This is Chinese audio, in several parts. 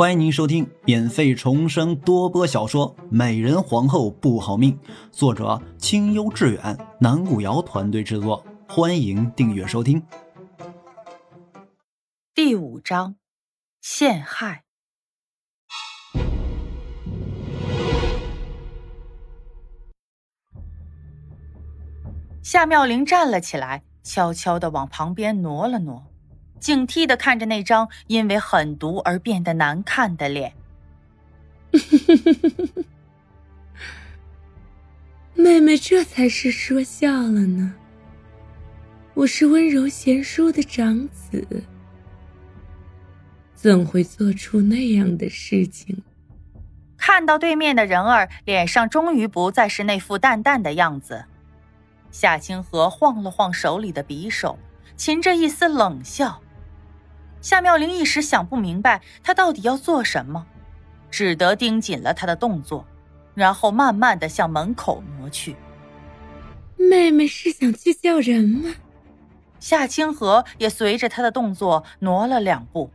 欢迎您收听免费重生多播小说《美人皇后不好命》，作者清幽致远，南古瑶团队制作。欢迎订阅收听。第五章，陷害。夏妙玲站了起来，悄悄的往旁边挪了挪。警惕的看着那张因为狠毒而变得难看的脸。妹妹这才是说笑了呢。我是温柔贤淑的长子，怎会做出那样的事情？看到对面的人儿脸上终于不再是那副淡淡的样子，夏清河晃了晃手里的匕首，噙着一丝冷笑。夏妙玲一时想不明白他到底要做什么，只得盯紧了他的动作，然后慢慢的向门口挪去。妹妹是想去叫人吗？夏清河也随着他的动作挪了两步。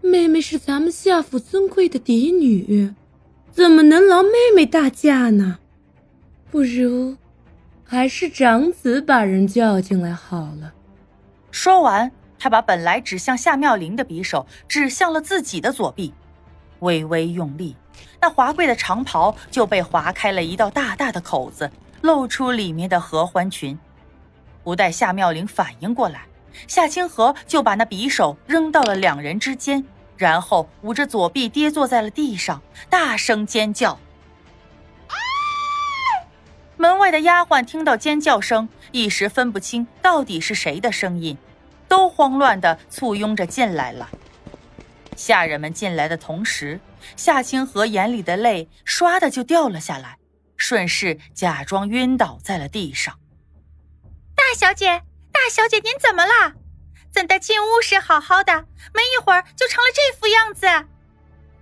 妹妹是咱们夏府尊贵的嫡女，怎么能劳妹妹大驾呢？不如，还是长子把人叫进来好了。说完。他把本来指向夏妙玲的匕首指向了自己的左臂，微微用力，那华贵的长袍就被划开了一道大大的口子，露出里面的合欢裙。不待夏妙玲反应过来，夏清河就把那匕首扔到了两人之间，然后捂着左臂跌坐在了地上，大声尖叫。门外的丫鬟听到尖叫声，一时分不清到底是谁的声音。都慌乱的簇拥着进来了。下人们进来的同时，夏清河眼里的泪唰的就掉了下来，顺势假装晕倒在了地上。大小姐，大小姐，您怎么了？怎的进屋时好好的，没一会儿就成了这副样子？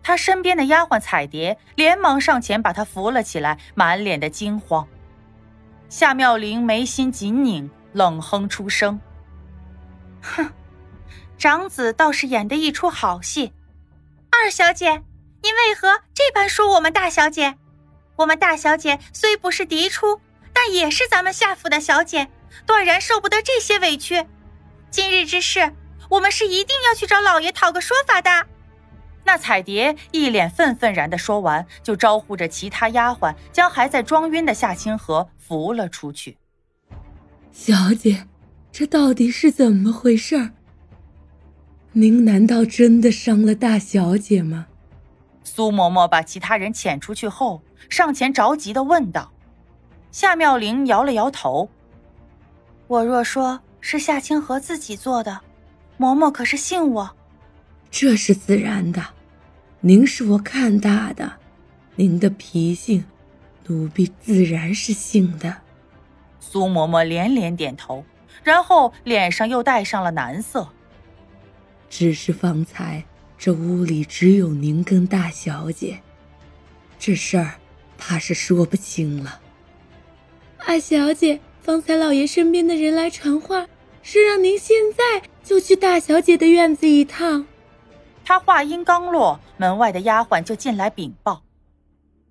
他身边的丫鬟彩蝶连忙上前把他扶了起来，满脸的惊慌。夏妙玲眉心紧拧，冷哼出声。哼，长子倒是演的一出好戏。二小姐，您为何这般说我们大小姐？我们大小姐虽不是嫡出，但也是咱们夏府的小姐，断然受不得这些委屈。今日之事，我们是一定要去找老爷讨个说法的。那彩蝶一脸愤愤然的说完，就招呼着其他丫鬟将还在装晕的夏清河扶了出去。小姐。这到底是怎么回事儿？您难道真的伤了大小姐吗？苏嬷嬷把其他人遣出去后，上前着急的问道。夏妙玲摇了摇头：“我若说是夏清河自己做的，嬷嬷可是信我？这是自然的，您是我看大的，您的脾性，奴婢自然是信的。”苏嬷嬷连连点头。然后脸上又带上了难色。只是方才这屋里只有您跟大小姐，这事儿怕是说不清了。二小姐，方才老爷身边的人来传话，是让您现在就去大小姐的院子一趟。他话音刚落，门外的丫鬟就进来禀报。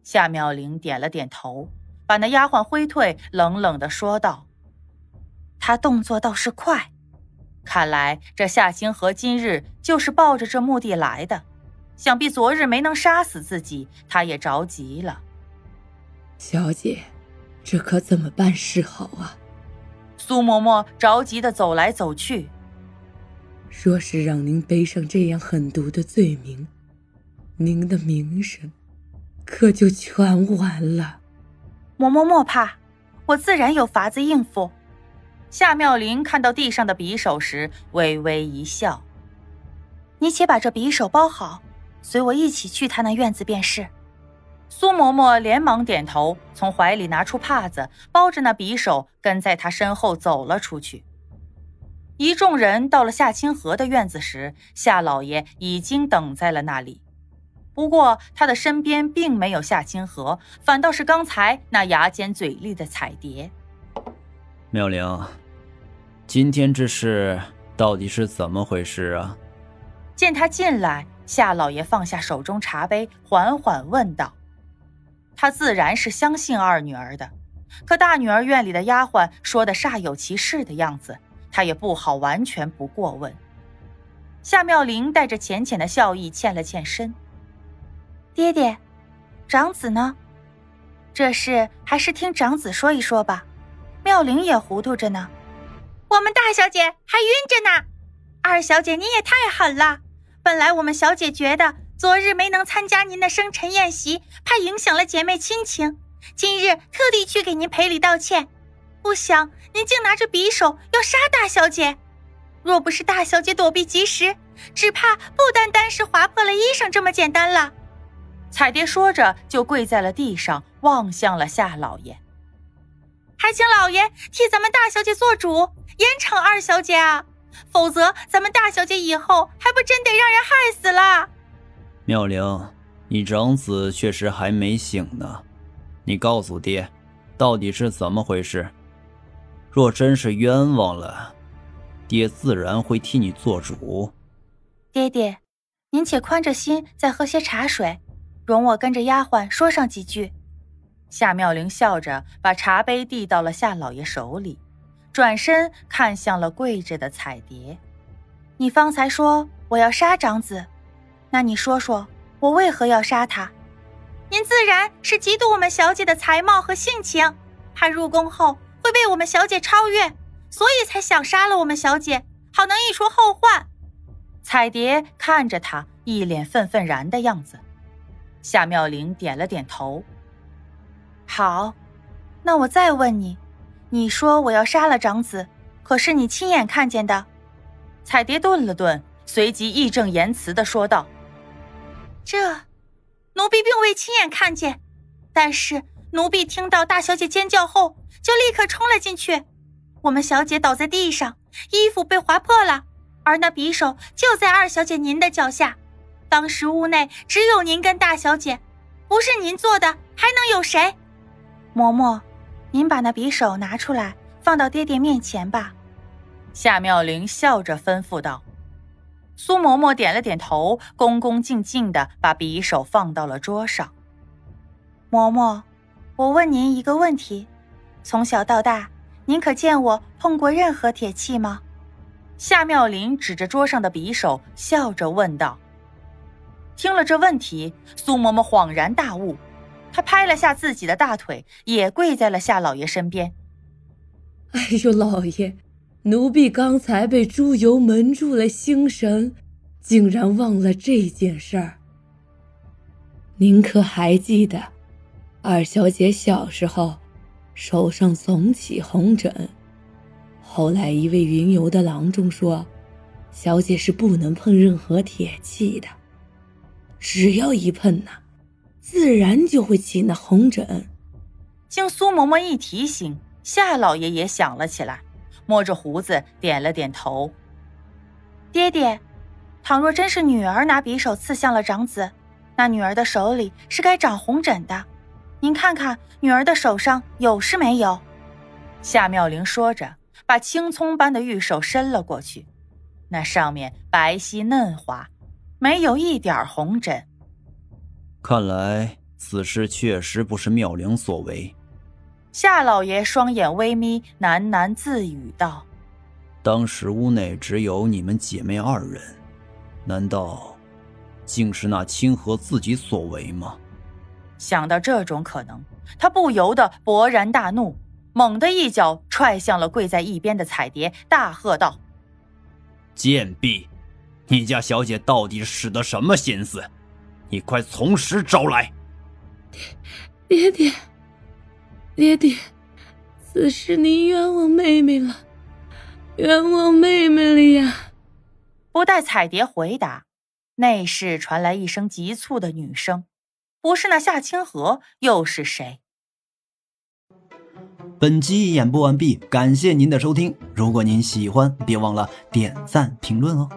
夏妙玲点了点头，把那丫鬟挥退，冷冷的说道。他动作倒是快，看来这夏清河今日就是抱着这目的来的。想必昨日没能杀死自己，他也着急了。小姐，这可怎么办是好啊？苏嬷嬷着急的走来走去。若是让您背上这样狠毒的罪名，您的名声可就全完了。嬷嬷莫怕，我自然有法子应付。夏妙玲看到地上的匕首时，微微一笑：“你且把这匕首包好，随我一起去他那院子便是。”苏嬷嬷连忙点头，从怀里拿出帕子包着那匕首，跟在他身后走了出去。一众人到了夏清河的院子时，夏老爷已经等在了那里。不过他的身边并没有夏清河，反倒是刚才那牙尖嘴利的彩蝶。妙玲，今天这事到底是怎么回事啊？见他进来，夏老爷放下手中茶杯，缓缓问道：“他自然是相信二女儿的，可大女儿院里的丫鬟说的煞有其事的样子，他也不好完全不过问。”夏妙玲带着浅浅的笑意，欠了欠身：“爹爹，长子呢？这事还是听长子说一说吧。妙龄也糊涂着呢。我们大小姐还晕着呢。二小姐，你也太狠了。”本来我们小姐觉得昨日没能参加您的生辰宴席，怕影响了姐妹亲情，今日特地去给您赔礼道歉。不想您竟拿着匕首要杀大小姐，若不是大小姐躲避及时，只怕不单单是划破了衣裳这么简单了。彩蝶说着就跪在了地上，望向了夏老爷，还请老爷替咱们大小姐做主，严惩二小姐啊！否则，咱们大小姐以后还不真得让人害死了。妙龄，你长子确实还没醒呢，你告诉爹，到底是怎么回事？若真是冤枉了，爹自然会替你做主。爹爹，您且宽着心，再喝些茶水，容我跟着丫鬟说上几句。夏妙玲笑着把茶杯递到了夏老爷手里。转身看向了跪着的彩蝶，你方才说我要杀长子，那你说说我为何要杀他？您自然是嫉妒我们小姐的才貌和性情，怕入宫后会被我们小姐超越，所以才想杀了我们小姐，好能一除后患。彩蝶看着他，一脸愤愤然的样子。夏妙玲点了点头。好，那我再问你。你说我要杀了长子，可是你亲眼看见的。彩蝶顿了顿，随即义正言辞的说道：“这，奴婢并未亲眼看见，但是奴婢听到大小姐尖叫后，就立刻冲了进去。我们小姐倒在地上，衣服被划破了，而那匕首就在二小姐您的脚下。当时屋内只有您跟大小姐，不是您做的，还能有谁？嬷嬷。”您把那匕首拿出来，放到爹爹面前吧。”夏妙玲笑着吩咐道。苏嬷嬷点了点头，恭恭敬敬的把匕首放到了桌上。嬷嬷，我问您一个问题：从小到大，您可见我碰过任何铁器吗？夏妙玲指着桌上的匕首，笑着问道。听了这问题，苏嬷嬷恍然大悟。他拍了下自己的大腿，也跪在了夏老爷身边。哎呦，老爷，奴婢刚才被猪油蒙住了心神，竟然忘了这件事儿。您可还记得，二小姐小时候手上总起红疹，后来一位云游的郎中说，小姐是不能碰任何铁器的，只要一碰呢。自然就会起那红疹。经苏嬷嬷一提醒，夏老爷也想了起来，摸着胡子点了点头。爹爹，倘若真是女儿拿匕首刺向了长子，那女儿的手里是该长红疹的。您看看女儿的手上有是没有？夏妙玲说着，把青葱般的玉手伸了过去，那上面白皙嫩滑，没有一点红疹。看来此事确实不是妙龄所为。夏老爷双眼微眯，喃喃自语道：“当时屋内只有你们姐妹二人，难道竟是那清河自己所为吗？”想到这种可能，他不由得勃然大怒，猛地一脚踹向了跪在一边的彩蝶，大喝道：“贱婢，你家小姐到底使的什么心思？”你快从实招来！爹爹，爹爹，此事您冤枉妹妹了，冤枉妹妹了呀！不待彩蝶回答，内室传来一声急促的女声：“不是那夏清河，又是谁？”本集演播完毕，感谢您的收听。如果您喜欢，别忘了点赞评论哦。